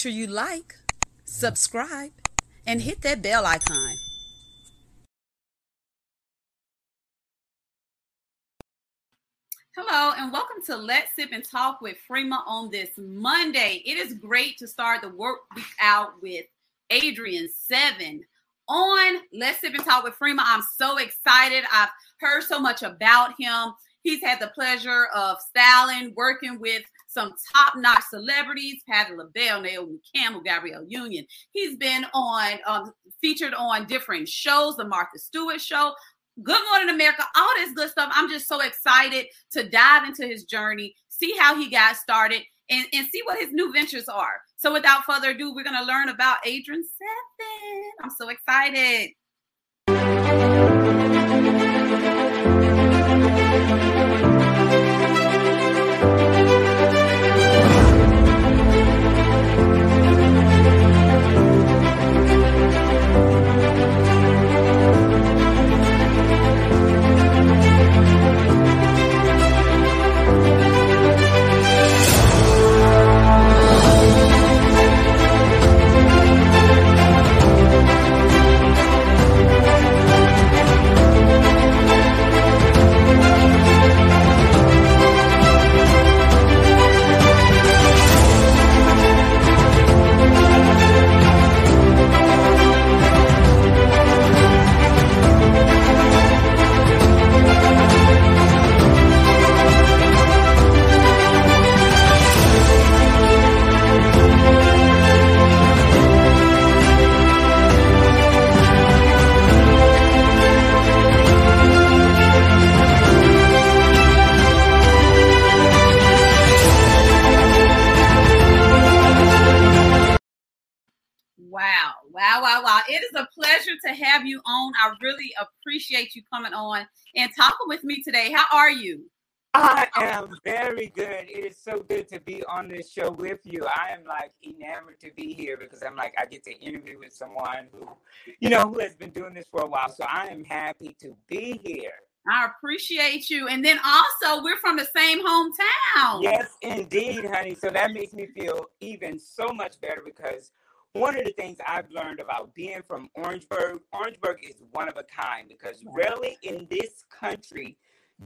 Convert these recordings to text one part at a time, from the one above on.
sure you like, subscribe, and hit that bell icon. Hello, and welcome to Let's Sip and Talk with Freema on this Monday. It is great to start the work week out with Adrian Seven on Let's Sip and Talk with Freema. I'm so excited. I've heard so much about him. He's had the pleasure of styling, working with some top-notch celebrities, Patti LaBelle, Naomi Campbell, Gabrielle Union. He's been on um, featured on different shows, the Martha Stewart show, Good Morning America, all this good stuff. I'm just so excited to dive into his journey, see how he got started, and, and see what his new ventures are. So without further ado, we're going to learn about Adrian Seven. I'm so excited. Coming on and talking with me today. How are you? I am very good. It is so good to be on this show with you. I am like enamored to be here because I'm like, I get to interview with someone who, you know, who has been doing this for a while. So I am happy to be here. I appreciate you. And then also, we're from the same hometown. Yes, indeed, honey. So that makes me feel even so much better because one of the things I've learned about being from Orangeburg, Orangeburg is one of a kind because rarely in this country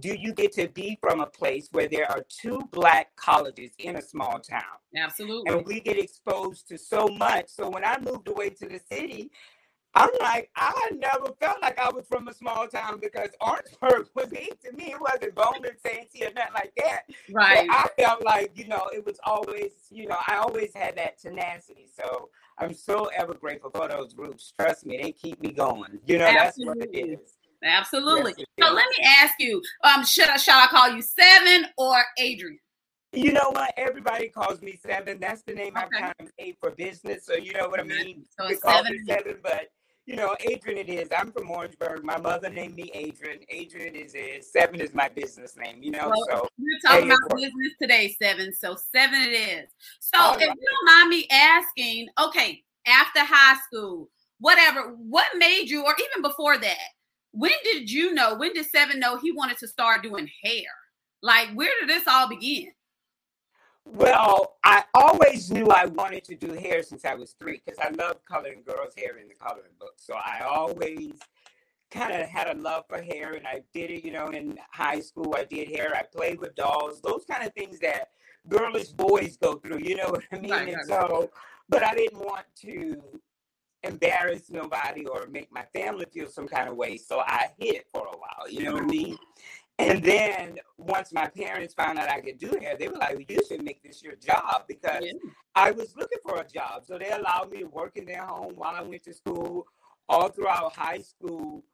do you get to be from a place where there are two black colleges in a small town. Absolutely. And we get exposed to so much. So when I moved away to the city, I'm like, I never felt like I was from a small town because Orangeburg was big to me. It wasn't Bowman, Fancy, or nothing like that. Right. So I felt like, you know, it was always, you know, I always had that tenacity. So I'm so ever grateful for those groups. Trust me, they keep me going. You know, Absolutely. that's what it is. Absolutely. Yes, so let me ask you, um, should I shall I call you Seven or Adrian? You know what? Everybody calls me Seven. That's the name okay. I've kind of made for business. So you know what I mean. So they call seven. me Seven, but you know, Adrian it is. I'm from Orangeburg. My mother named me Adrian. Adrian is it. Seven is my business name, you know. Well, so we're talking about business today, Seven. So seven it is. So All if right. you don't mind me asking, okay, after high school, whatever, what made you, or even before that, when did you know, when did Seven know he wanted to start doing hair? Like, where did this all begin? Well, I always knew I wanted to do hair since I was three because I love coloring girls' hair in the coloring book. So I always kind of had a love for hair and I did it, you know, in high school. I did hair, I played with dolls, those kind of things that girlish boys go through, you know what I mean? Right, and so, but I didn't want to embarrass nobody or make my family feel some kind of way. So I hid it for a while, you know what I mean? And then once my parents found out I could do hair, they were like, you should make this your job because yeah. I was looking for a job. So they allowed me to work in their home while I went to school, all throughout high school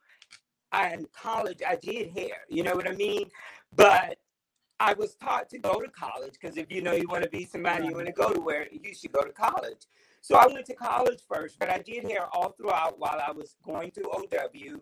and college. I did hair, you know what I mean? But I was taught to go to college because if you know you want to be somebody you want to go to where you should go to college. So I went to college first, but I did hair all throughout while I was going to OW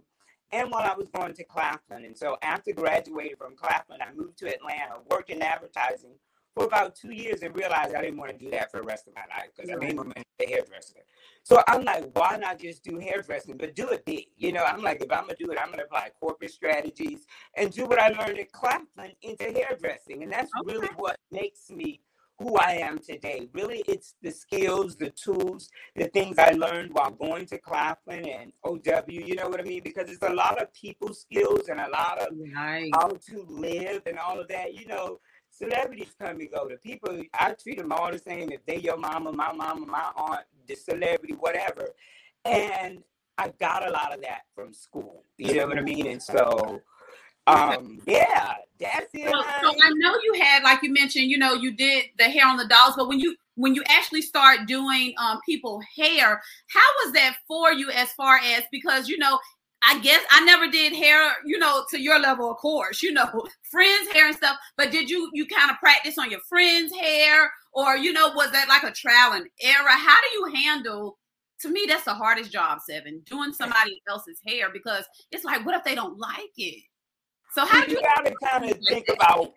and while I was going to Claflin. And so after graduating from Claflin, I moved to Atlanta, worked in advertising for about two years and realized I didn't want to do that for the rest of my life because I made my money as a hairdresser. So I'm like, why not just do hairdressing, but do it big? You know, I'm like, if I'm gonna do it, I'm gonna apply corporate strategies and do what I learned at Claflin into hairdressing. And that's okay. really what makes me who I am today. Really, it's the skills, the tools, the things I learned while going to Claflin and OW. You know what I mean? Because it's a lot of people skills and a lot of right. how to live and all of that. You know, celebrities come and go. The people I treat them all the same. If they your mama, my mama, my aunt, the celebrity, whatever. And I got a lot of that from school. You know what I mean? And so um, yeah, that's it. So, so, I know you had, like you mentioned, you know, you did the hair on the dolls, but when you when you actually start doing um people hair, how was that for you as far as because you know I guess I never did hair, you know, to your level, of course, you know, friends' hair and stuff. But did you you kind of practice on your friends' hair, or you know, was that like a trial and error? How do you handle? To me, that's the hardest job, Seven, doing somebody else's hair because it's like, what if they don't like it? So how do you, you gotta kind of think about?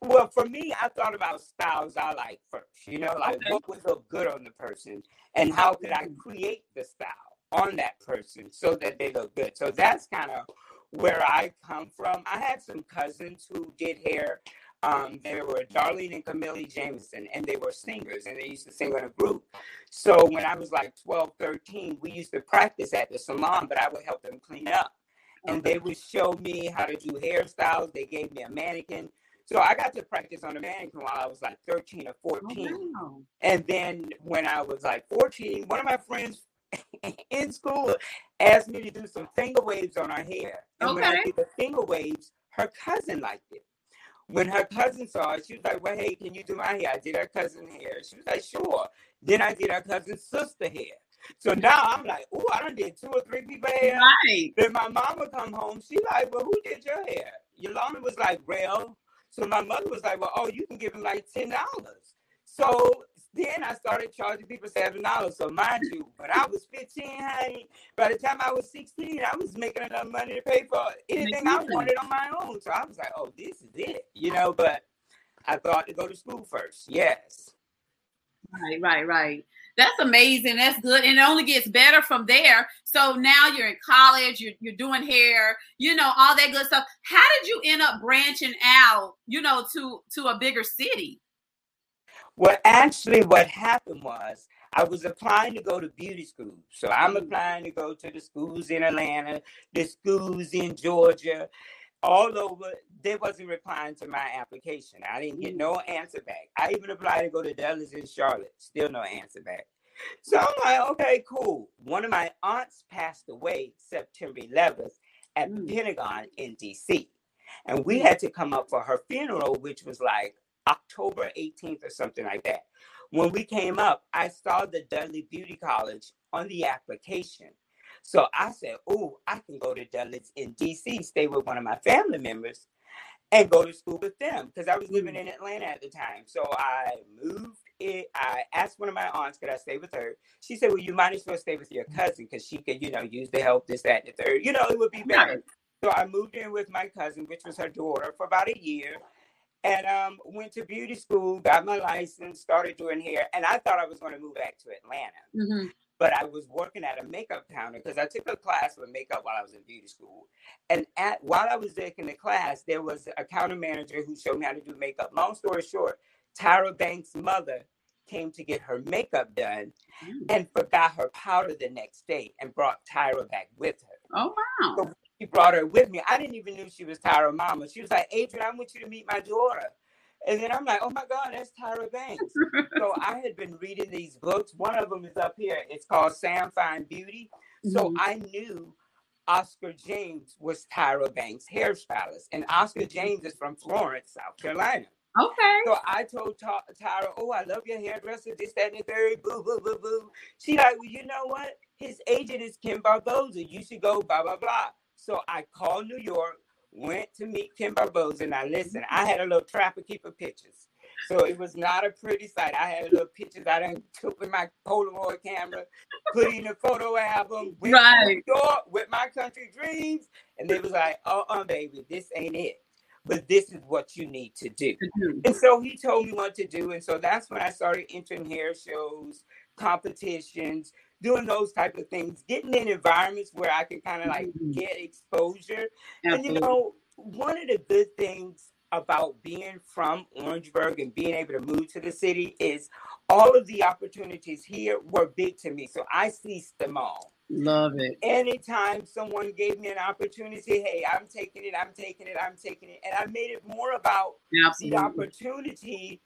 Well, for me, I thought about styles I like first. You know, like okay. what would look good on the person, and how could I create the style on that person so that they look good. So that's kind of where I come from. I had some cousins who did hair. Um, they were Darlene and Camille Jameson, and they were singers, and they used to sing in a group. So when I was like 12, 13, we used to practice at the salon, but I would help them clean up and they would show me how to do hairstyles. They gave me a mannequin. So I got to practice on the mannequin while I was like 13 or 14. Oh, wow. And then when I was like 14, one of my friends in school asked me to do some finger waves on her hair. And okay. when I did the finger waves, her cousin liked it. When her cousin saw it, she was like, Well, hey, can you do my hair? I did her cousin hair. She was like, Sure. Then I did her cousin's sister hair. So now I'm like, oh, I done did two or three people hair. Right. Then my mama come home. She like, well, who did your hair? Yolanda was like, well. So my mother was like, well, oh, you can give him like ten dollars. So then I started charging people seven dollars. So mind you, when I was 15, honey, by the time I was 16, I was making enough money to pay for anything I mm-hmm. wanted on my own. So I was like, oh, this is it, you know. But I thought to go to school first. Yes. Right, right, right. That's amazing. That's good. And it only gets better from there. So now you're in college, you're, you're doing hair, you know, all that good stuff. How did you end up branching out, you know, to to a bigger city? Well, actually, what happened was I was applying to go to beauty school. So I'm mm. applying to go to the schools in Atlanta, the schools in Georgia, all over. They wasn't replying to my application. I didn't get no answer back. I even applied to go to Dudley's in Charlotte. Still no answer back. So I'm like, okay, cool. One of my aunts passed away September 11th at the mm. Pentagon in DC. And we had to come up for her funeral, which was like October 18th or something like that. When we came up, I saw the Dudley Beauty College on the application. So I said, Oh, I can go to Dudley's in DC, stay with one of my family members, and go to school with them because I was living mm. in Atlanta at the time. So I moved it. I asked one of my aunts, could I stay with her? She said, Well, you might as well stay with your cousin because she could, you know, use the help, this, that, and the third. You know, it would be better. So I moved in with my cousin, which was her daughter, for about a year. And um, went to beauty school, got my license, started doing hair, and I thought I was going to move back to Atlanta. Mm-hmm but I was working at a makeup counter because I took a class for makeup while I was in beauty school. And at while I was taking the class, there was a counter manager who showed me how to do makeup. Long story short, Tyra Banks' mother came to get her makeup done mm. and forgot her powder the next day and brought Tyra back with her. Oh wow. So she brought her with me. I didn't even know she was Tyra mama. She was like, Adrian, I want you to meet my daughter. And then I'm like, oh my God, that's Tyra Banks. so I had been reading these books. One of them is up here. It's called Sam Fine Beauty. Mm-hmm. So I knew Oscar James was Tyra Banks' hairstylist. And Oscar James is from Florence, South Carolina. Okay. So I told Ty- Tyra, oh, I love your hairdresser, this, that, and the third, boo, boo, boo, boo. She like, well, you know what? His agent is Kim Barboza. You should go, blah, blah, blah. So I called New York, went to meet Kim Barboza. Now listen, I had a little trapper keeper pictures. So it was not a pretty sight. I had a little pictures I done took with my Polaroid camera, put in a photo album, went right. to New York with my country dreams. And they was like, uh uh baby, this ain't it. But this is what you need to do. Mm-hmm. And so he told me what to do. And so that's when I started entering hair shows, competitions, doing those type of things, getting in environments where I can kind of like mm-hmm. get exposure. Absolutely. And you know, one of the good things about being from Orangeburg and being able to move to the city is all of the opportunities here were big to me. So I seized them all. Love it. Anytime someone gave me an opportunity, hey, I'm taking it, I'm taking it, I'm taking it. And I made it more about Absolutely. the opportunity.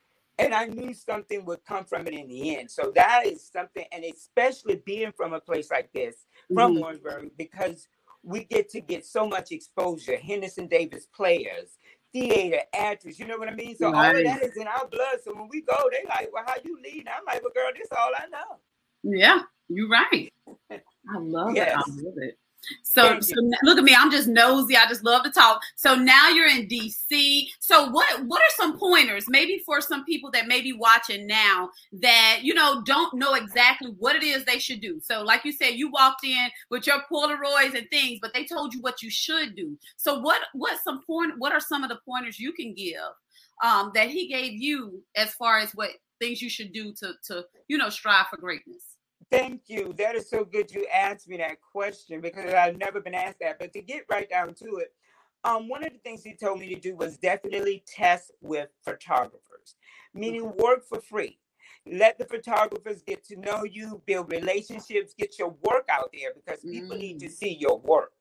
And I knew something would come from it in the end. So that is something, and especially being from a place like this, from mm-hmm. Because we get to get so much exposure. Henderson Davis players, theater, actors, you know what I mean? So all of that is in our blood. So when we go, they like, well, how you lead? I'm like, well, girl, this all I know. Yeah, you're right. I love yes. it. I love it. So, so look at me. I'm just nosy. I just love to talk. So now you're in DC. So what what are some pointers maybe for some people that may be watching now that you know don't know exactly what it is they should do? So like you said, you walked in with your Polaroids and things, but they told you what you should do. So what what some point what are some of the pointers you can give um, that he gave you as far as what things you should do to to you know strive for greatness? Thank you. That is so good you asked me that question because I've never been asked that. But to get right down to it, um, one of the things he told me to do was definitely test with photographers, meaning work for free. Let the photographers get to know you, build relationships, get your work out there because people mm. need to mm. see your work.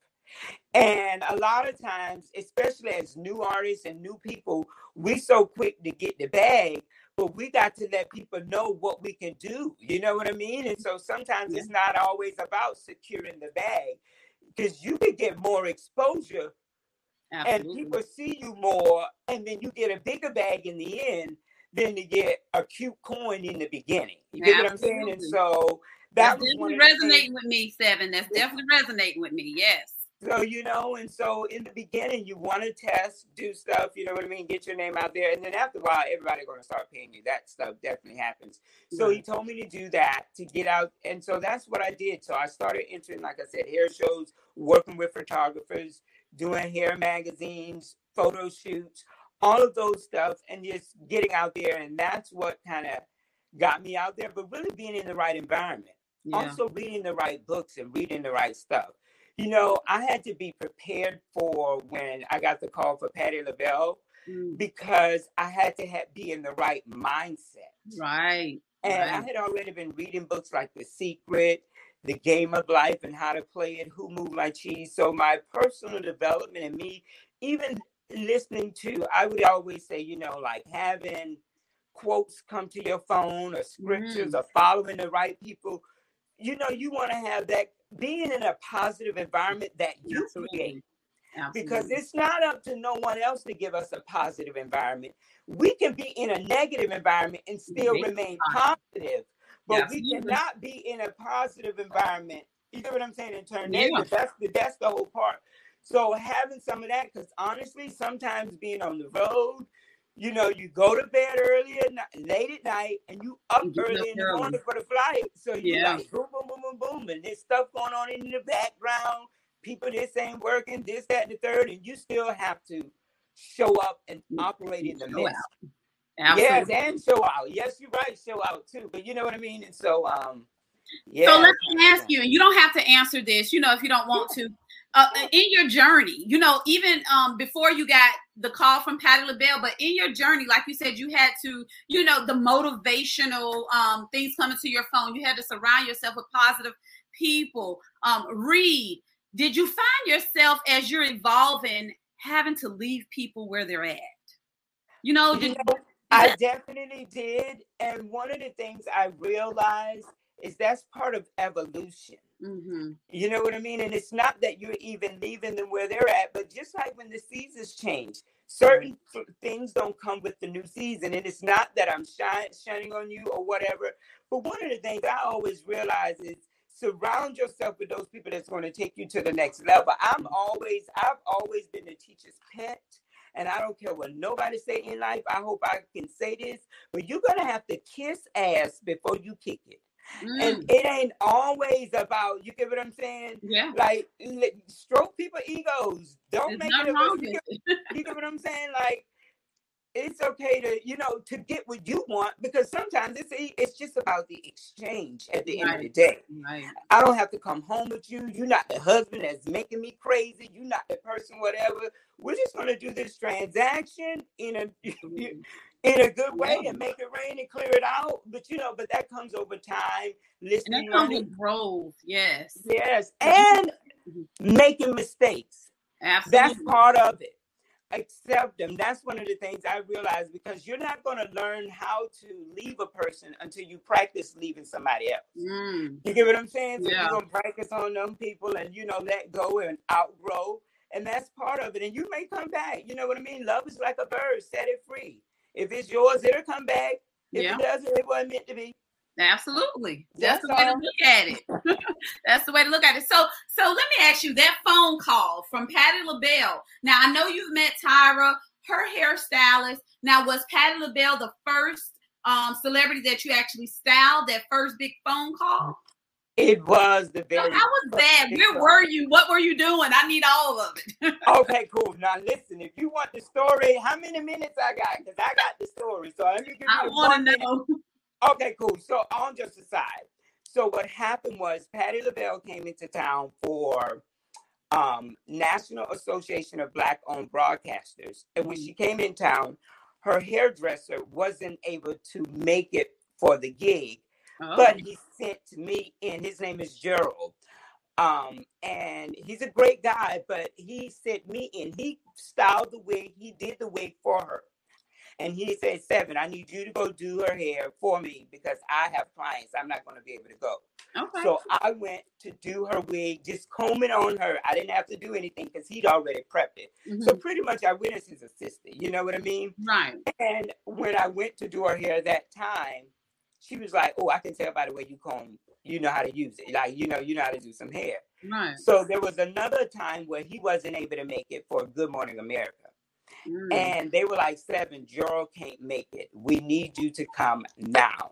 And a lot of times, especially as new artists and new people, we are so quick to get the bag, but we got to let people know what we can do. You know what I mean? And so sometimes it's not always about securing the bag because you can get more exposure Absolutely. and people see you more, and then you get a bigger bag in the end than to get a cute coin in the beginning. You get what I'm saying? And so that That's was resonating with me, Seven. That's definitely resonating with me. Yes. So, you know, and so in the beginning, you want to test, do stuff, you know what I mean, get your name out there. And then after a while, everybody's going to start paying you. That stuff definitely happens. So he told me to do that to get out. And so that's what I did. So I started entering, like I said, hair shows, working with photographers, doing hair magazines, photo shoots, all of those stuff, and just getting out there. And that's what kind of got me out there, but really being in the right environment. Yeah. Also reading the right books and reading the right stuff. You know, I had to be prepared for when I got the call for Patti LaBelle mm. because I had to have, be in the right mindset. Right. And right. I had already been reading books like The Secret, The Game of Life, and How to Play It, Who Moved My Cheese. So my personal development and me, even listening to, I would always say, you know, like having quotes come to your phone or scriptures mm. or following the right people. You know, you want to have that being in a positive environment that you Absolutely. create. Absolutely. Because it's not up to no one else to give us a positive environment. We can be in a negative environment and still remain positive, but we cannot be in a positive environment. You know what I'm saying? And turn yeah. negative. That's the that's the whole part. So having some of that, because honestly, sometimes being on the road, you know, you go to bed early at night, late at night, and you up you early in the morning for the flight. So you yeah. like boom, boom, boom, boom, boom, and there's stuff going on in the background. People, this ain't working, this, that, and the third, and you still have to show up and operate in the midst. Yes, and show out. Yes, you're right, show out too. But you know what I mean. And so, um, yeah. So let me ask you, and you don't have to answer this, you know, if you don't want to uh, in your journey, you know, even um, before you got the call from Patti LaBelle, but in your journey, like you said, you had to, you know, the motivational um, things coming to your phone. You had to surround yourself with positive people. Um, read. Did you find yourself as you're evolving having to leave people where they're at? You know, you know I definitely did. And one of the things I realized is that's part of evolution. Mm-hmm. You know what I mean? And it's not that you're even leaving them where they're at, but just like when the seasons change, certain right. things don't come with the new season. And it's not that I'm shining on you or whatever. But one of the things I always realize is surround yourself with those people that's going to take you to the next level. I'm always, I've always been a teacher's pet. And I don't care what nobody say in life. I hope I can say this, but you're gonna have to kiss ass before you kick it. Mm. And it ain't always about you get what I'm saying? Yeah. Like stroke people egos. Don't There's make it about you get, you get what I'm saying? Like it's okay to you know to get what you want because sometimes it's it's just about the exchange at the right. end of the day right. i don't have to come home with you you're not the husband that's making me crazy you're not the person whatever we're just going to do this transaction in a mm-hmm. In a good way yeah. and make it rain and clear it out but you know but that comes over time listening and that comes with growth yes yes and mm-hmm. making mistakes Absolutely. that's part of it accept them. That's one of the things I realized because you're not going to learn how to leave a person until you practice leaving somebody else. Mm. You get what I'm saying? So yeah. you're going to practice on them people and, you know, let go and outgrow. And that's part of it. And you may come back. You know what I mean? Love is like a bird, set it free. If it's yours, it'll come back. If yeah. it doesn't, it wasn't meant to be. Absolutely. That's, That's the way to look at it. That's the way to look at it. So, so let me ask you that phone call from Patti LaBelle. Now, I know you've met Tyra, her hairstylist. Now, was Patti LaBelle the first um, celebrity that you actually styled? That first big phone call? It was the very. How was that? Where were you? What were you doing? I need all of it. okay, cool. Now listen, if you want the story, how many minutes I got? Because I got the story. So let me give you. I want to know. Okay, cool. So on just aside. So what happened was Patti LaBelle came into town for um, National Association of Black Owned Broadcasters. And when she came in town, her hairdresser wasn't able to make it for the gig, oh. but he sent me in. His name is Gerald. Um, and he's a great guy, but he sent me in. He styled the wig, he did the wig for her. And he said, Seven, I need you to go do her hair for me because I have clients. I'm not going to be able to go. Okay. So I went to do her wig, just combing on her. I didn't have to do anything because he'd already prepped it. Mm-hmm. So pretty much I went as his assistant. You know what I mean? Right. And when I went to do her hair that time, she was like, Oh, I can tell by the way you comb, you know how to use it. Like, you know, you know how to do some hair. Right. So there was another time where he wasn't able to make it for Good Morning America. Mm. And they were like, Seven, Gerald can't make it. We need you to come now.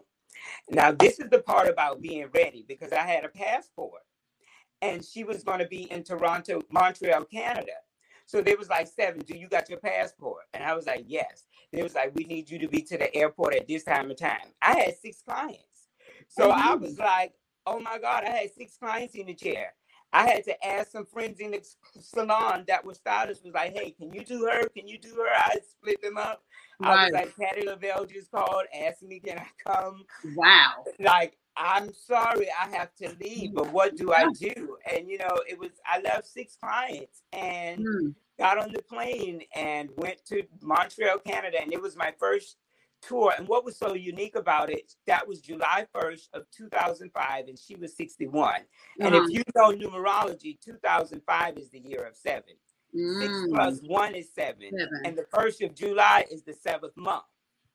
Now, this is the part about being ready because I had a passport and she was going to be in Toronto, Montreal, Canada. So they was like, Seven, do you got your passport? And I was like, Yes. They was like, We need you to be to the airport at this time of time. I had six clients. So mm-hmm. I was like, Oh my God, I had six clients in the chair. I had to ask some friends in the salon that were stylists was like, hey, can you do her? Can you do her? I split them up. Right. I was like, Patti LaBelle just called, asked me, can I come? Wow. Like, I'm sorry, I have to leave, but what do I do? And you know, it was I left six clients and mm. Got on the plane and went to Montreal, Canada, and it was my first tour. And what was so unique about it, that was July 1st of 2005, and she was 61. Uh-huh. And if uh-huh. you know numerology, 2005 is the year of seven. Mm. Six plus one is seven. seven. And the first of July is the seventh month.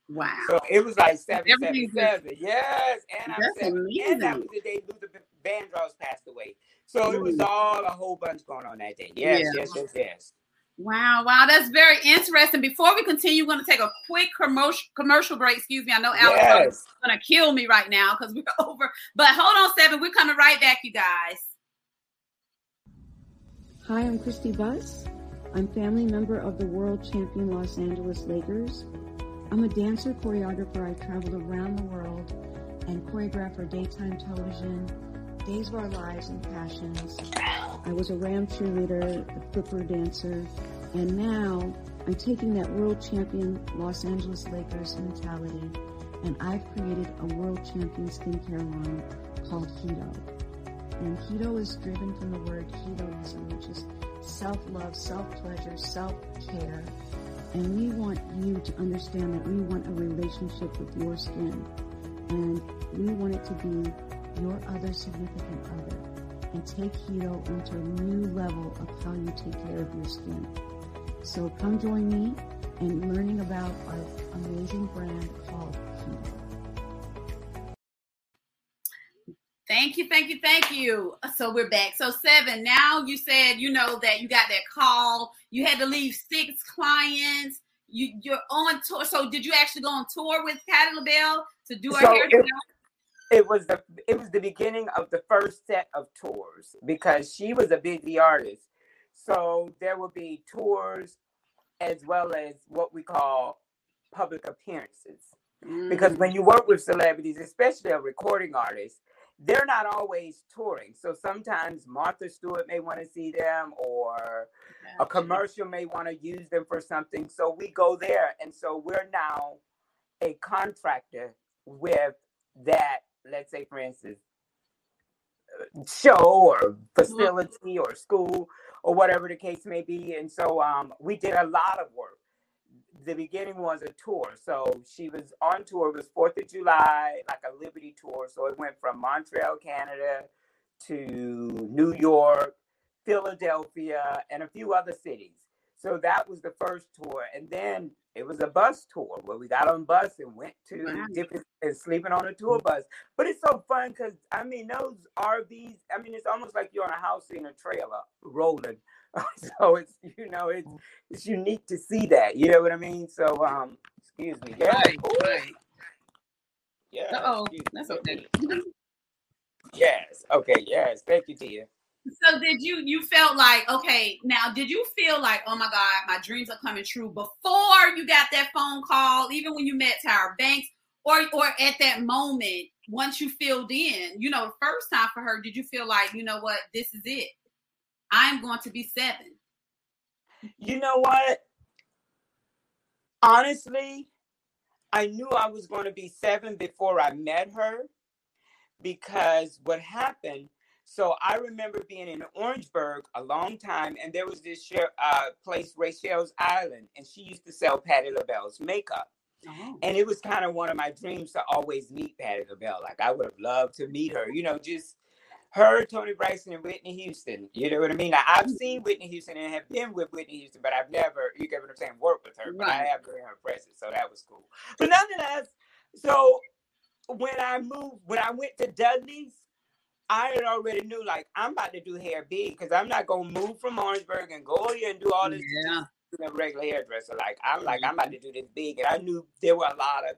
Wow. So it was like seven, seven, seven. Yes. And I'm seven. Amazing. And that was the day Luther Vandross passed away. So mm. it was mm. all a whole bunch going on that day. Yes, yeah. yes, yes, yes. Wow, wow, that's very interesting. Before we continue, we're going to take a quick commercial commercial break. Excuse me, I know Alex yes. is going to kill me right now because we're over. But hold on, seven. We're coming right back, you guys. Hi, I'm Christy Buss. I'm family member of the world champion Los Angeles Lakers. I'm a dancer choreographer. I've traveled around the world and choreographed for daytime television, Days of Our Lives, and Passions. I was a Ram cheerleader, a flipper dancer, and now I'm taking that world champion Los Angeles Lakers mentality and I've created a world champion skincare line called Hedo. And Hedo is driven from the word hedonism, which is self-love, self-pleasure, self-care. And we want you to understand that we want a relationship with your skin. And we want it to be your other significant other and take Hedo into a new level of how you take care of your skin. So come join me in learning about our amazing brand called Hedo. Thank you, thank you, thank you. So we're back. So seven. Now you said you know that you got that call. You had to leave six clients. You you're on tour. So did you actually go on tour with Patti LaBelle to do our so hair? It, it was the it was the beginning of the first set of tours because she was a busy artist. So there will be tours as well as what we call public appearances. Mm. Because when you work with celebrities, especially a recording artist, they're not always touring. So sometimes Martha Stewart may want to see them, or a commercial may want to use them for something. So we go there. And so we're now a contractor with that, let's say, for instance, show or facility or school or whatever the case may be. And so um, we did a lot of work. The beginning was a tour. So she was on tour. It was 4th of July, like a Liberty tour. So it went from Montreal, Canada to New York, Philadelphia, and a few other cities. So that was the first tour. And then it was a bus tour where we got on bus and went to wow. different and sleeping on a tour bus. But it's so fun because I mean those RVs, I mean it's almost like you're on a house in a trailer rolling. so it's you know, it's it's unique to see that. You know what I mean? So um excuse me. Yeah. Right, right. Yeah. oh that's okay. yes. Okay, yes. Thank you, Tia. So did you you felt like okay now did you feel like oh my god my dreams are coming true before you got that phone call even when you met Tyra Banks or or at that moment once you filled in? You know the first time for her did you feel like you know what this is it? I'm going to be seven. You know what? Honestly I knew I was going to be seven before I met her because what happened so I remember being in Orangeburg a long time, and there was this uh, place, Rachel's Island, and she used to sell Patti LaBelle's makeup. Oh. And it was kind of one of my dreams to always meet Patti LaBelle. Like I would have loved to meet her, you know, just her, Toni Braxton, and Whitney Houston. You know what I mean? Now, I've seen Whitney Houston and have been with Whitney Houston, but I've never, you get what I'm saying, worked with her. But I have been in her presence, so that was cool. But nonetheless, so when I moved, when I went to Dudley's, I had already knew like I'm about to do hair big because I'm not gonna move from Orangeburg and go here and do all this. Yeah. A regular hairdresser, like I'm like I'm about to do this big, and I knew there were a lot of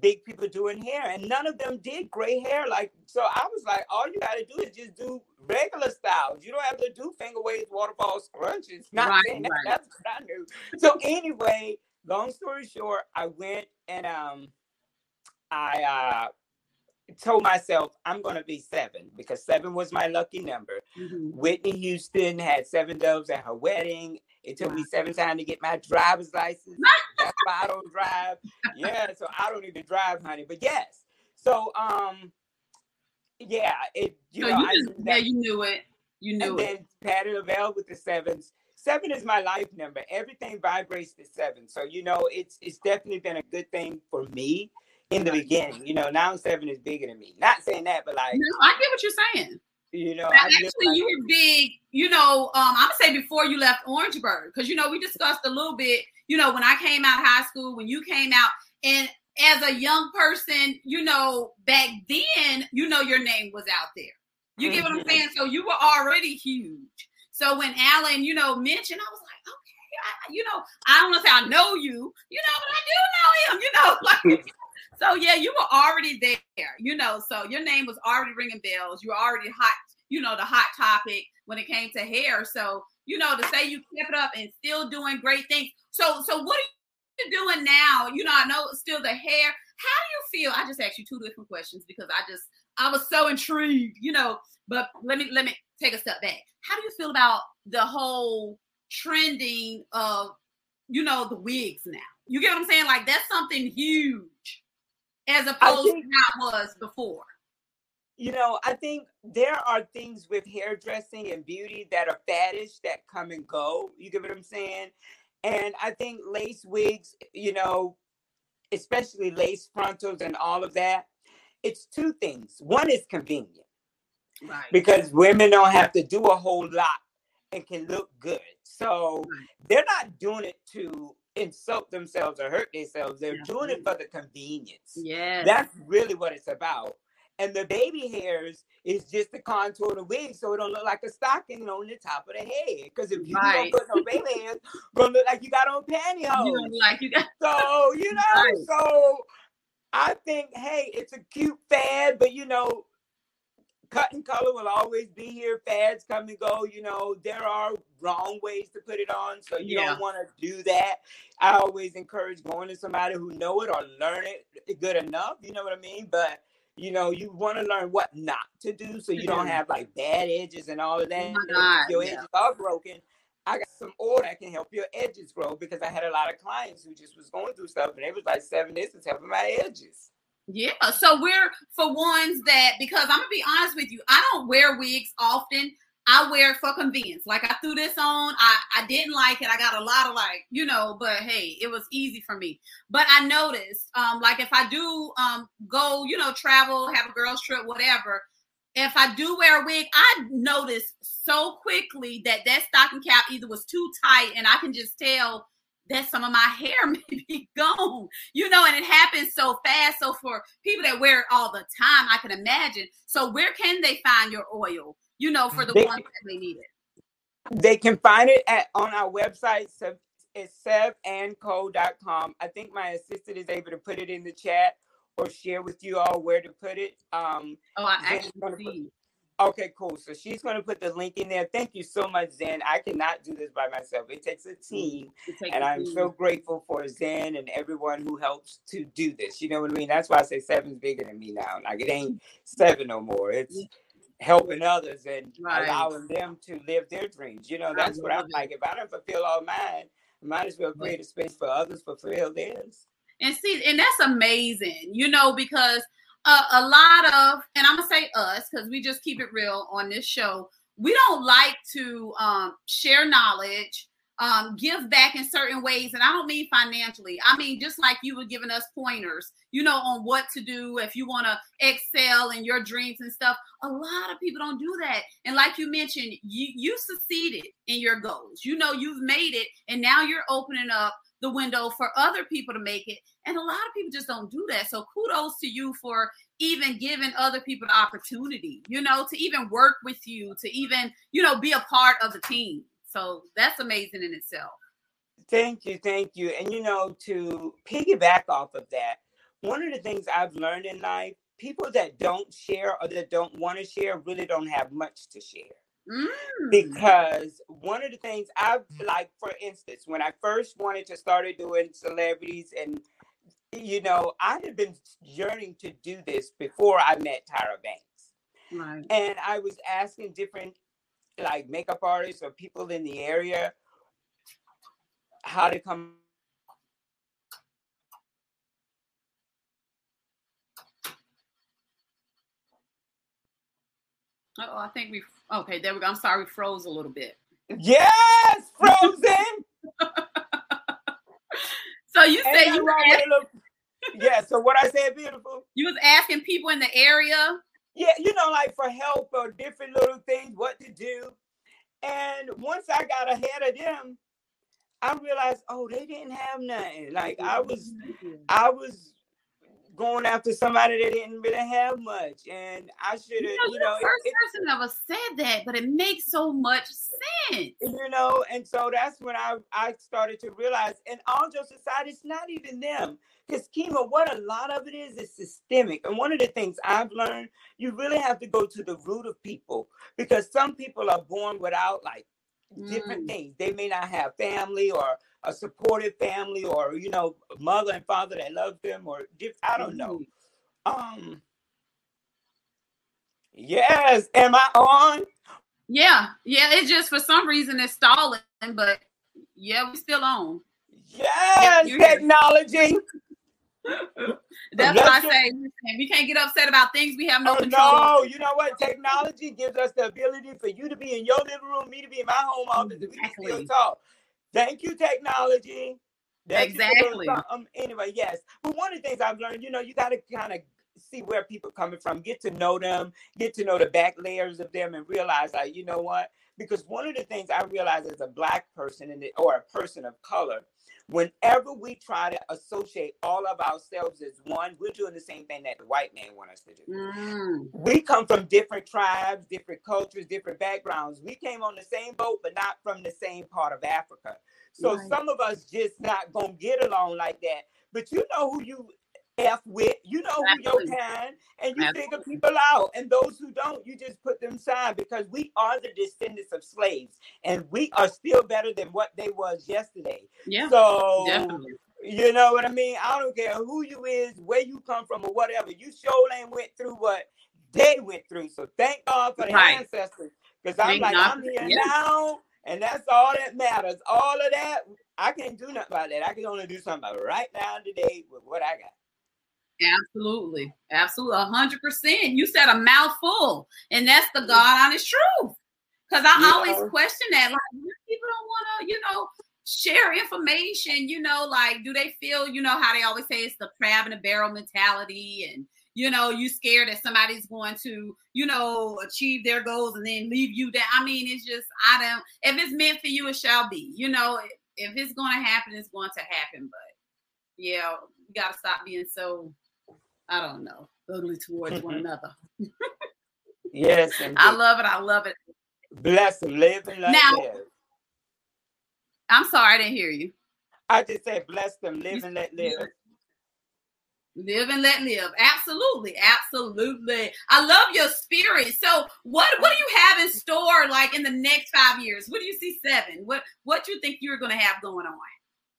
big people doing hair, and none of them did gray hair. Like so, I was like, all you got to do is just do regular styles. You don't have to do finger waves, waterfall scrunches. Not right, that, right. that's what I knew. So anyway, long story short, I went and um, I uh told myself I'm going to be seven because seven was my lucky number. Mm-hmm. Whitney Houston had seven doves at her wedding. It took me seven times to get my driver's license. That's why I don't drive. Yeah, so I don't even drive, honey. But yes, so um, yeah, it. You so know, you just, yeah, you knew it. You knew and it. Then Patti LaBelle with the sevens. Seven is my life number. Everything vibrates to seven. So you know, it's it's definitely been a good thing for me in the beginning. You know, now seven is bigger than me. Not saying that, but like no, I get what you're saying. You know, actually, like, you were big. You know, um, I'm gonna say before you left Orangeburg, because you know we discussed a little bit. You know, when I came out of high school, when you came out, and as a young person, you know, back then, you know, your name was out there. You get mm-hmm. what I'm mm-hmm. saying? So you were already huge. So when Alan, you know, mentioned, I was like, okay, I, you know, I don't want to say I know you, you know, but I do know him, you know, like so yeah, you were already there, you know. So your name was already ringing bells. You were already hot, you know, the hot topic when it came to hair. So you know, to say you kept it up and still doing great things. So so what are you doing now? You know, I know still the hair. How do you feel? I just asked you two different questions because I just I was so intrigued, you know. But let me let me take a step back. How do you feel about the whole trending of you know the wigs now? You get what I'm saying? Like that's something huge as opposed think, to how it was before. You know, I think there are things with hairdressing and beauty that are faddish that come and go. You get what I'm saying? And I think lace wigs, you know, especially lace frontals and all of that, it's two things. One is convenient. Right. Because women don't have to do a whole lot and can look good. So they're not doing it to insult themselves or hurt themselves. They're doing it for the convenience. Yeah. That's really what it's about. And the baby hairs is just the contour of the wig, so it don't look like a stocking on the top of the head. Because if you right. don't put no baby hairs, gonna look like you got on pantyhose. You like you got. So you know, right. so I think, hey, it's a cute fad, but you know, cut and color will always be here. Fads come and go. You know, there are wrong ways to put it on, so you Yeah. don't want to do that. I always encourage going to somebody who know it or learn it good enough. You know what I mean? But you know, you want to learn what not to do, so you don't Mhm. have like bad edges and all of that. Oh my if God, your yeah. edges are broken. I got some oil that can help your edges grow because I had a lot of clients who just was going through stuff and it was like seven is helping my edges. Yeah, so we're for ones that because I'm gonna be honest with you, I don't wear wigs often. I wear for convenience. Like I threw this on, I I didn't like it. I got a lot of like, you know, but hey, it was easy for me. But I noticed, um, like if I do um go, you know, travel, have a girls trip, whatever. If I do wear a wig, I notice so quickly that that stocking cap either was too tight, and I can just tell that some of my hair may be gone you know, and it happens so fast. So for people that wear it all the time, I can imagine. So where can they find your oil? You know, for the They- ones that they need it. They can find it at on our website. sev- It's sevandco.com. I think my assistant is able to put it in the chat or share with you all where to put it. Um, Oh, I actually see. Okay, cool. So she's going to put the link in there. Thank you so much, Zen. I cannot do this by myself. It takes a team, to take and I'm so grateful for Zen and everyone who helps to do this. You know what I mean? That's why I say seven's bigger than me now. Like it ain't seven no more. It's helping others and Right. allowing them to live their dreams. You know, that's what I'm it. like. If I don't fulfill all mine, I might as well create a space for others to fulfill theirs. And see, and that's amazing, you know, because uh, a lot of, and I'm gonna say us, because we just keep it real on this show. We don't like to um, share knowledge, um, give back in certain ways, and I don't mean financially. I mean just like you were giving us pointers, you know, on what to do if you want to excel in your dreams and stuff. A lot of people don't do that, and like you mentioned, you you succeeded in your goals. You know, you've made it, and now you're opening up the window for other people to make it. And a lot of people just don't do that. So kudos to you for even giving other people the opportunity, you know, to even work with you, to even, you know, be a part of the team. So that's amazing in itself. Thank you, thank you. And you know, to piggyback off of that, one of the things I've learned in life, people that don't share or that don't want to share really don't have much to share. Mm. Because one of the things I've like, for instance, when I first wanted to started doing celebrities and you know, I had been yearning to do this before I met Tyra Banks. Right. And I was asking different like makeup artists or people in the area how to come Oh, I think we okay, there we go. I'm sorry, we froze a little bit. Yes, Frozen. So you said you were wrong with ask- a little- Yeah, so what I said, beautiful. you was asking people in the area. Yeah, you know, like for help or different little things, what to do. And once I got ahead of them, I realized, oh, they didn't have nothing. Like I was, mm-hmm. I was going after somebody that didn't really have much, and I should have, You know, you know, first it- person ever said that, but it makes so much sense. you know and so that's when i i started to realize and all jokes aside it's not even them because chemo what a lot of it is is systemic and one of the things i've learned you really have to go to the root of people because some people are born without like different Mm. things they may not have family or a supportive family or you know mother and father that love them or i don't know um yes am i on Yeah, yeah. It's just for some reason it's stalling, but yeah, we still on. yes you're technology That's what I say. We can't get upset about things we have no Oh, control. no, you know what? Technology gives us the ability for you to be in your living room, me to be in my home office, and we can still talk. Thank you, technology. That's just a little Exactly. something. anyway, yes. But one of the things I've learned, you know, you got to kind of see where people coming from, get to know them, get to know the back layers of them, and realize, like, you know what? Because one of the things I realize as a black person and or a person of color, whenever we try to associate all of ourselves as one, we're doing the same thing that the white man want us to do Mm, we come from different tribes, different cultures, different backgrounds. We came on the same boat, but not from the same part of Africa. So Right. some of us just not gonna get along like that. But you know who you F with, you know who Absolutely. you can, and you figure people out. And those who don't, you just put them aside because we are the descendants of slaves, and we are still better than what they was yesterday. Yeah, So definitely. you know what I mean? I don't care who you is, where you come from, or whatever. You sure ain't went through what they went through. So thank God for the Right. ancestors. Because I'm Thank like, God I'm here yeah. now, and that's all that matters. All of that, I can't do nothing about that. I can only do something about right now today with what I got. Absolutely. Absolutely. A hundred percent. You said a mouthful. And that's the God honest truth. Because I Yeah. always question that. Like people don't want to, you know, share information, you know, like do they feel, you know, how they always say it's the crab in a barrel mentality and you know, you scared that somebody's going to, you know, achieve their goals and then leave you down. I mean, it's just, I don't, if it's meant for you, it shall be. You know, if, if it's going to happen, it's going to happen. But yeah, we got to stop being so, I don't know, ugly towards one mm-hmm. another. Yes, I love it. I love it. bless them, live and let Now- live. I'm sorry, I didn't hear you. I just said bless them, live and let live. Live and let live. Absolutely, absolutely. I love your spirit. So, what what do you have in store, like in the next five years? What do you see seven? What what you think you're going to have going on?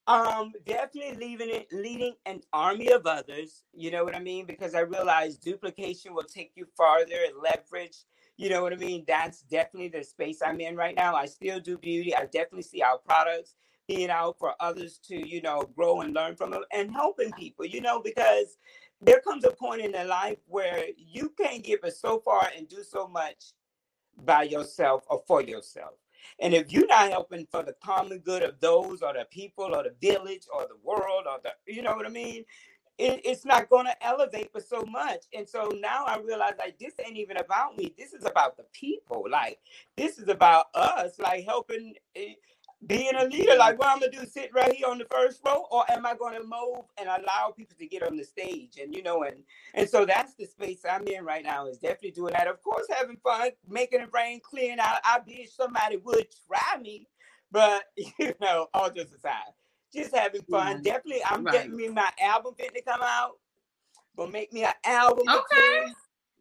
Um, definitely leaving it, leading an army of others. You know what I mean? Because I realize duplication will take you farther and leverage. You know what I mean? That's definitely the space I'm in right now. I still do beauty. I definitely see our products being out for others to, you know, grow and learn from them and helping people. You know, because there comes a point in their life where you can't give it so far and do so much by yourself or for yourself. And if you're not helping for the common good of those or the people or the village or the world or the, you know what I mean? It, it's not going to elevate for so much. And so now I realize like this ain't even about me. This is about the people. Like this is about us, like helping eh, being a leader. Like what I'm gonna do, sit right here on the first row, or am I gonna move and allow people to get on the stage? And you know, and and so that's the space I'm in right now. Is definitely doing that. Of course, having fun, making it rain, clearing out. I wish somebody would try me, but you know, all just aside, just having fun. Yeah. Definitely, I'm Right. getting me my album fit to come out. Gonna make me an album. Okay.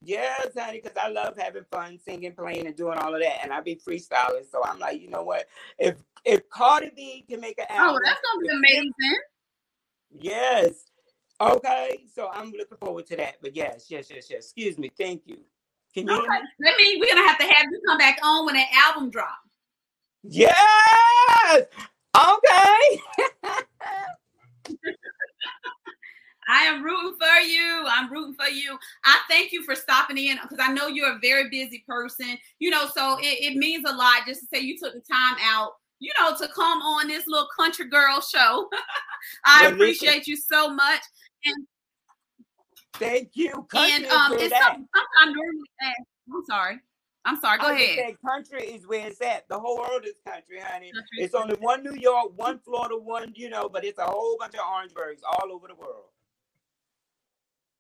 Yes, honey, because I love having fun, singing, playing, and doing all of that. And I be freestyling. So I'm like, you know what? If if Cardi B can make an Oh, album, that's going to be amazing. Yes. Okay. So I'm looking forward to that. But yes, yes, yes, yes. Excuse me. Thank you. Can you Okay. me? That means we're gonna have to have you come back on when that album drops. Yes. Okay. I am rooting for you. I'm rooting for you. I thank you for stopping in because I know you're a very busy person. You know, so it, it means a lot just to say you took the time out, you know, to come on this little country girl show. I Well, listen. appreciate you so much. Thank you. And um, it's something, something I normally ask. I'm sorry. I'm sorry. Go I ahead. country is where it's at. The whole world is country, honey. Country. It's only one New York, one Florida, one, you know, but it's a whole bunch of Orangeburgs all over the world.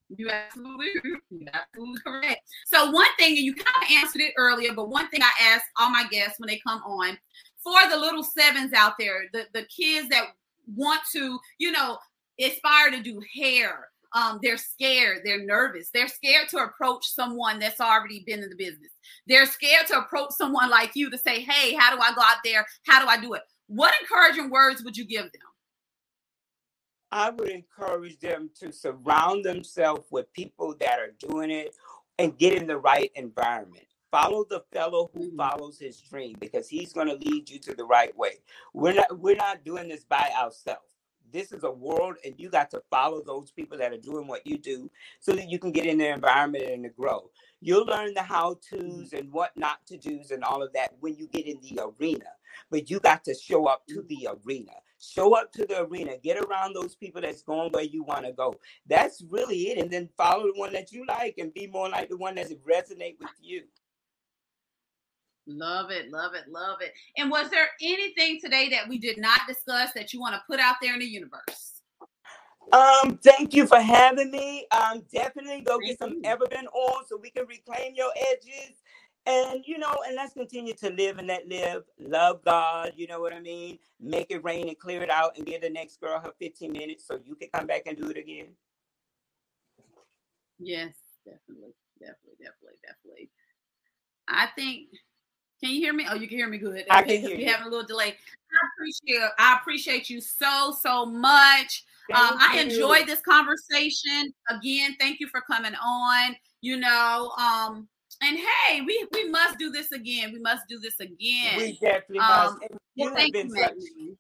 You absolutely, you absolutely correct. So one thing, and you kind of answered it earlier, but one thing I ask all my guests when they come on, for the little sevens out there, the, the kids that want to, you know, aspire to do hair, um, they're scared, they're nervous, they're scared to approach someone that's already been in the business. They're scared to approach someone like you to say, hey, how do I go out there? How do I do it? What encouraging words would you give them? I would encourage them to surround themselves with people that are doing it and get in the right environment. Follow the fellow who Mhm. follows his dream because he's going to lead you to the right way. We're not we're not doing this by ourselves. This is a world, and you got to follow those people that are doing what you do so that you can get in their environment and to grow. You'll learn the how to's and what not to do's and all of that when you get in the arena. But you got to show up to the arena. Show up to the arena. Get around those people that's going where you want to go. That's really it. And then follow the one that you like and be more like the one that resonate with you. Love it, love it, love it. And was there anything today that we did not discuss that you want to put out there in the universe? Um, thank you for having me. Um, definitely go get some you. Everbeen on so we can reclaim your edges. And you know, and let's continue to live and let live. Love God, you know what I mean? Make it rain and clear it out and give the next girl her 15 minutes so you can come back and do it again. Yes, definitely, definitely, definitely, definitely. I think. Can you hear me? Oh, you can hear me good. I can hear you. Having a little delay. I appreciate. I appreciate you so so much. Um, I enjoyed this conversation. Again, thank you for coming on. You know, um, and hey, we we must do this again. We must do this again. We definitely um, must. And you well, have been you, such,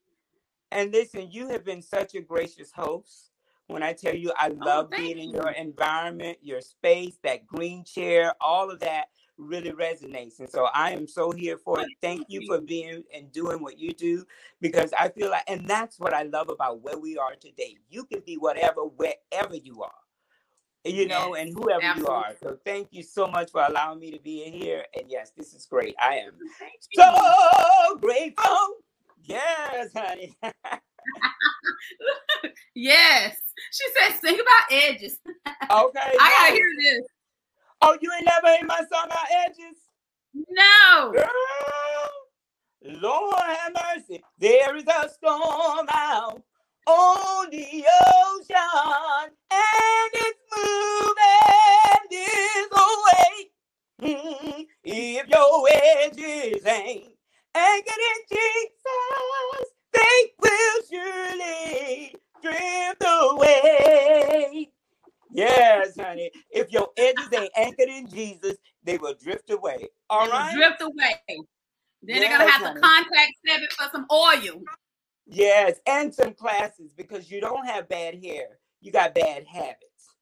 and listen, you have been such a gracious host. When I tell you, I oh, love oh, being in your environment, your space, that green chair, all of that really resonates. And so I am so here for it. Thank you for being and doing what you do because I feel like, and that's what I love about where we are today. You can be whatever, wherever you are, you know, yes, and whoever absolutely. you are. So thank you so much for allowing me to be in here. And yes, this is great. I am so grateful. Yes, honey. yes. She said, sing about edges. Okay. I gotta hear this. Oh, you ain't never heard my song about edges? No. Girl, Lord have mercy. There is a storm out on the ocean, and it's moving this way. Mm-hmm. If your edges ain't anchored in Jesus, they will surely drift away. Yes, honey. If your edges ain't anchored in Jesus, they will drift away. All right. Drift away. Then yes, they're gonna have honey. to contact Seven for some oil. Yes, and some classes because you don't have bad hair. You got bad habits.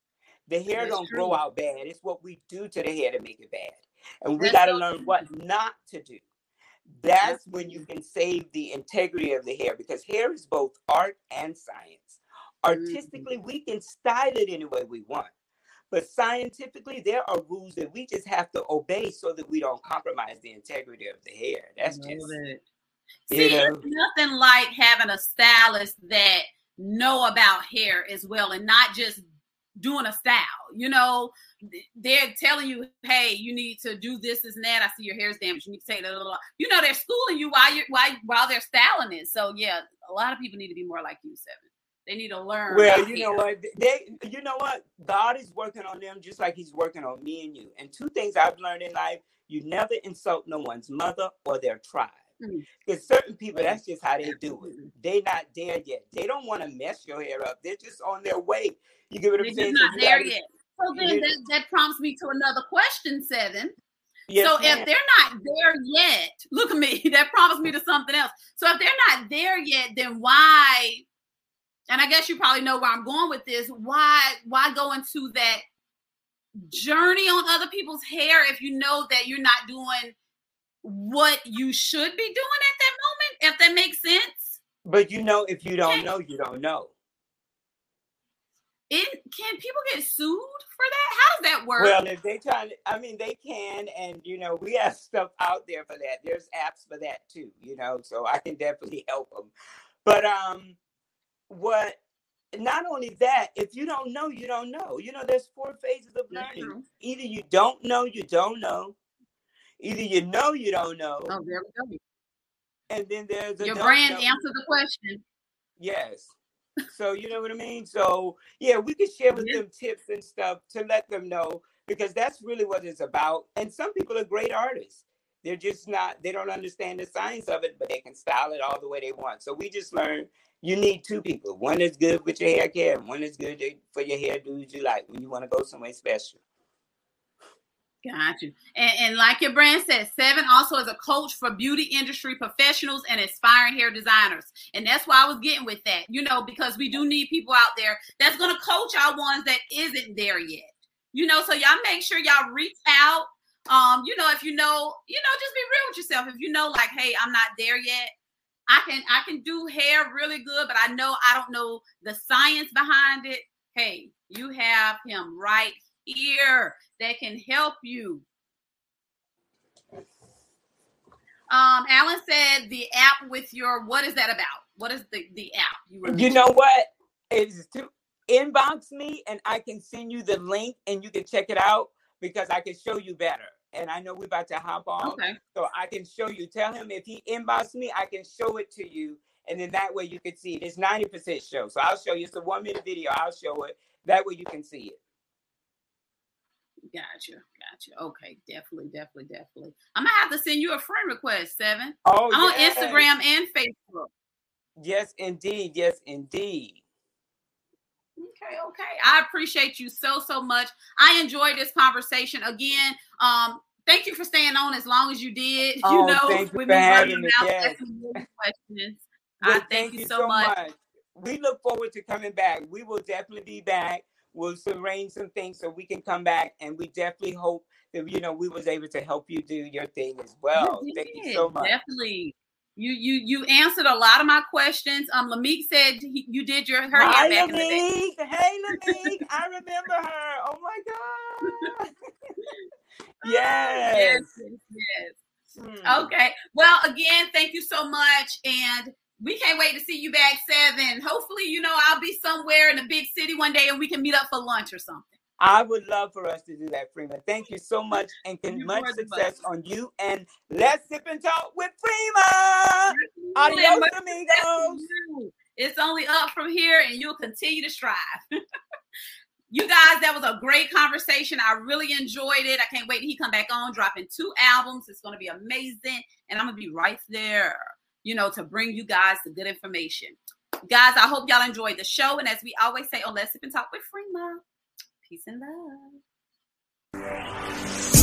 The hair That's don't true. grow out bad. It's what we do to the hair to make it bad. And we got to learn what not to do. That's when you can save the integrity of the hair because hair is both art and science. Mm-hmm. Artistically, we can style it any way we want. But scientifically, there are rules that we just have to obey so that we don't compromise the integrity of the hair. That's just it. See, you know? nothing like having a stylist that know about hair as well and not just doing a style. You know, they're telling you, hey, you need to do this, this, and that. I see your hair's damaged. You need to take that. You know, they're schooling you while you're while while they're styling it. So yeah, a lot of people need to be more like you, Seven. They need to learn. Well, you know what? They, you know what? God is working on them just like He's working on me and you. And two things I've learned in life: you never insult no one's mother or their tribe. Because mm. certain people, that's just how they do it. They're not there yet. They don't want to mess your hair up. They're just on their way. You get what I'm saying? Not there gotta, yet. So then that, that prompts me to another question, Seven. Yes, so ma'am. if they're not there yet, look at me. That prompts me to something else. So if they're not there yet, then why and I guess you probably know where I'm going with this. Why why go into that journey on other people's hair if you know that you're not doing what you should be doing at that moment? If that makes sense. But you know, if you don't know, you don't know. It can people get sued for that? How does that work? Well, if they try to, I mean, they can, and you know, we have stuff out there for that. There's apps for that too, you know, so I can definitely help them. But um, what not only that, if you don't know, you don't know. You know, there's four phases of learning. Either you don't know, you don't know. Either you know, you don't know. Oh, there we go. And then there's your brand know. answer the question. Yes. So you know what I mean. So yeah, we could share with yeah. them tips and stuff to let them know because that's really what it's about. And some people are great artists. They're just not. They don't understand the science of it, but they can style it all the way they want. So we just learn you need two people. One is good with your hair care, one is good for your hair dudes you like when you want to go somewhere special. Got you. And, and, like your brand says, Seven also is a coach for beauty industry professionals and aspiring hair designers. And that's why I was getting with that, you know, because we do need people out there that's going to coach our ones that isn't there yet. You know, so y'all make sure y'all reach out. Um, you know, if you know, you know, just be real with yourself. If you know, like, hey, I'm not there yet, I can I can do hair really good, but I know I don't know the science behind it. Hey, you have him right here that can help you. Um, Alan said the app with your what is that about? What is the the app you You know what? It's to inbox me and I can send you the link and you can check it out because I can show you better and I know we're about to hop on. Okay. So I can show you. Tell him if he inbox me, I can show it to you. And then that way you can see it. It's 90% show. So I'll show you. It's a one minute video. I'll show it. That way you can see it. Gotcha, gotcha. Okay, definitely, definitely, definitely. I'm gonna have to send you a friend request, Seven. Oh, I'm yes. on Instagram and Facebook. Yes, indeed. Yes, indeed. Okay, okay. I appreciate you so so much. I enjoyed this conversation again. Um, thank you for staying on as long as you did. Oh, you know, thank you with for having running me, out yes. questions. Well, I thank, you so much. We look forward to coming back. We will definitely be back. We'll arrange some things so we can come back, and we definitely hope that you know we was able to help you do your thing as well. You Thank you so much. Definitely. You you you answered a lot of my questions. Um, Lamique said he, you did your her Hi, hair back in the day. Hey, Lamique. I remember her. Oh my God. yes. Yes, yes, yes. Hmm. Okay. Well, again, thank you so much. And we can't wait to see you back seven. Hopefully, you know, I'll be somewhere in a big city one day and we can meet up for lunch or something. I would love for us to do that, Freeman. Thank you so much, and can much success on you. And let's sip and talk with Freeman. Adios, amigos. to. It's only up from here, and you'll continue to strive. you guys, that was a great conversation. I really enjoyed it. I can't wait till he come back on, dropping two albums. It's going to be amazing, and I'm gonna be right there, you know, to bring you guys the good information. Guys, I hope y'all enjoyed the show, and as we always say on Let's Sip and Talk with Freema, peace and love.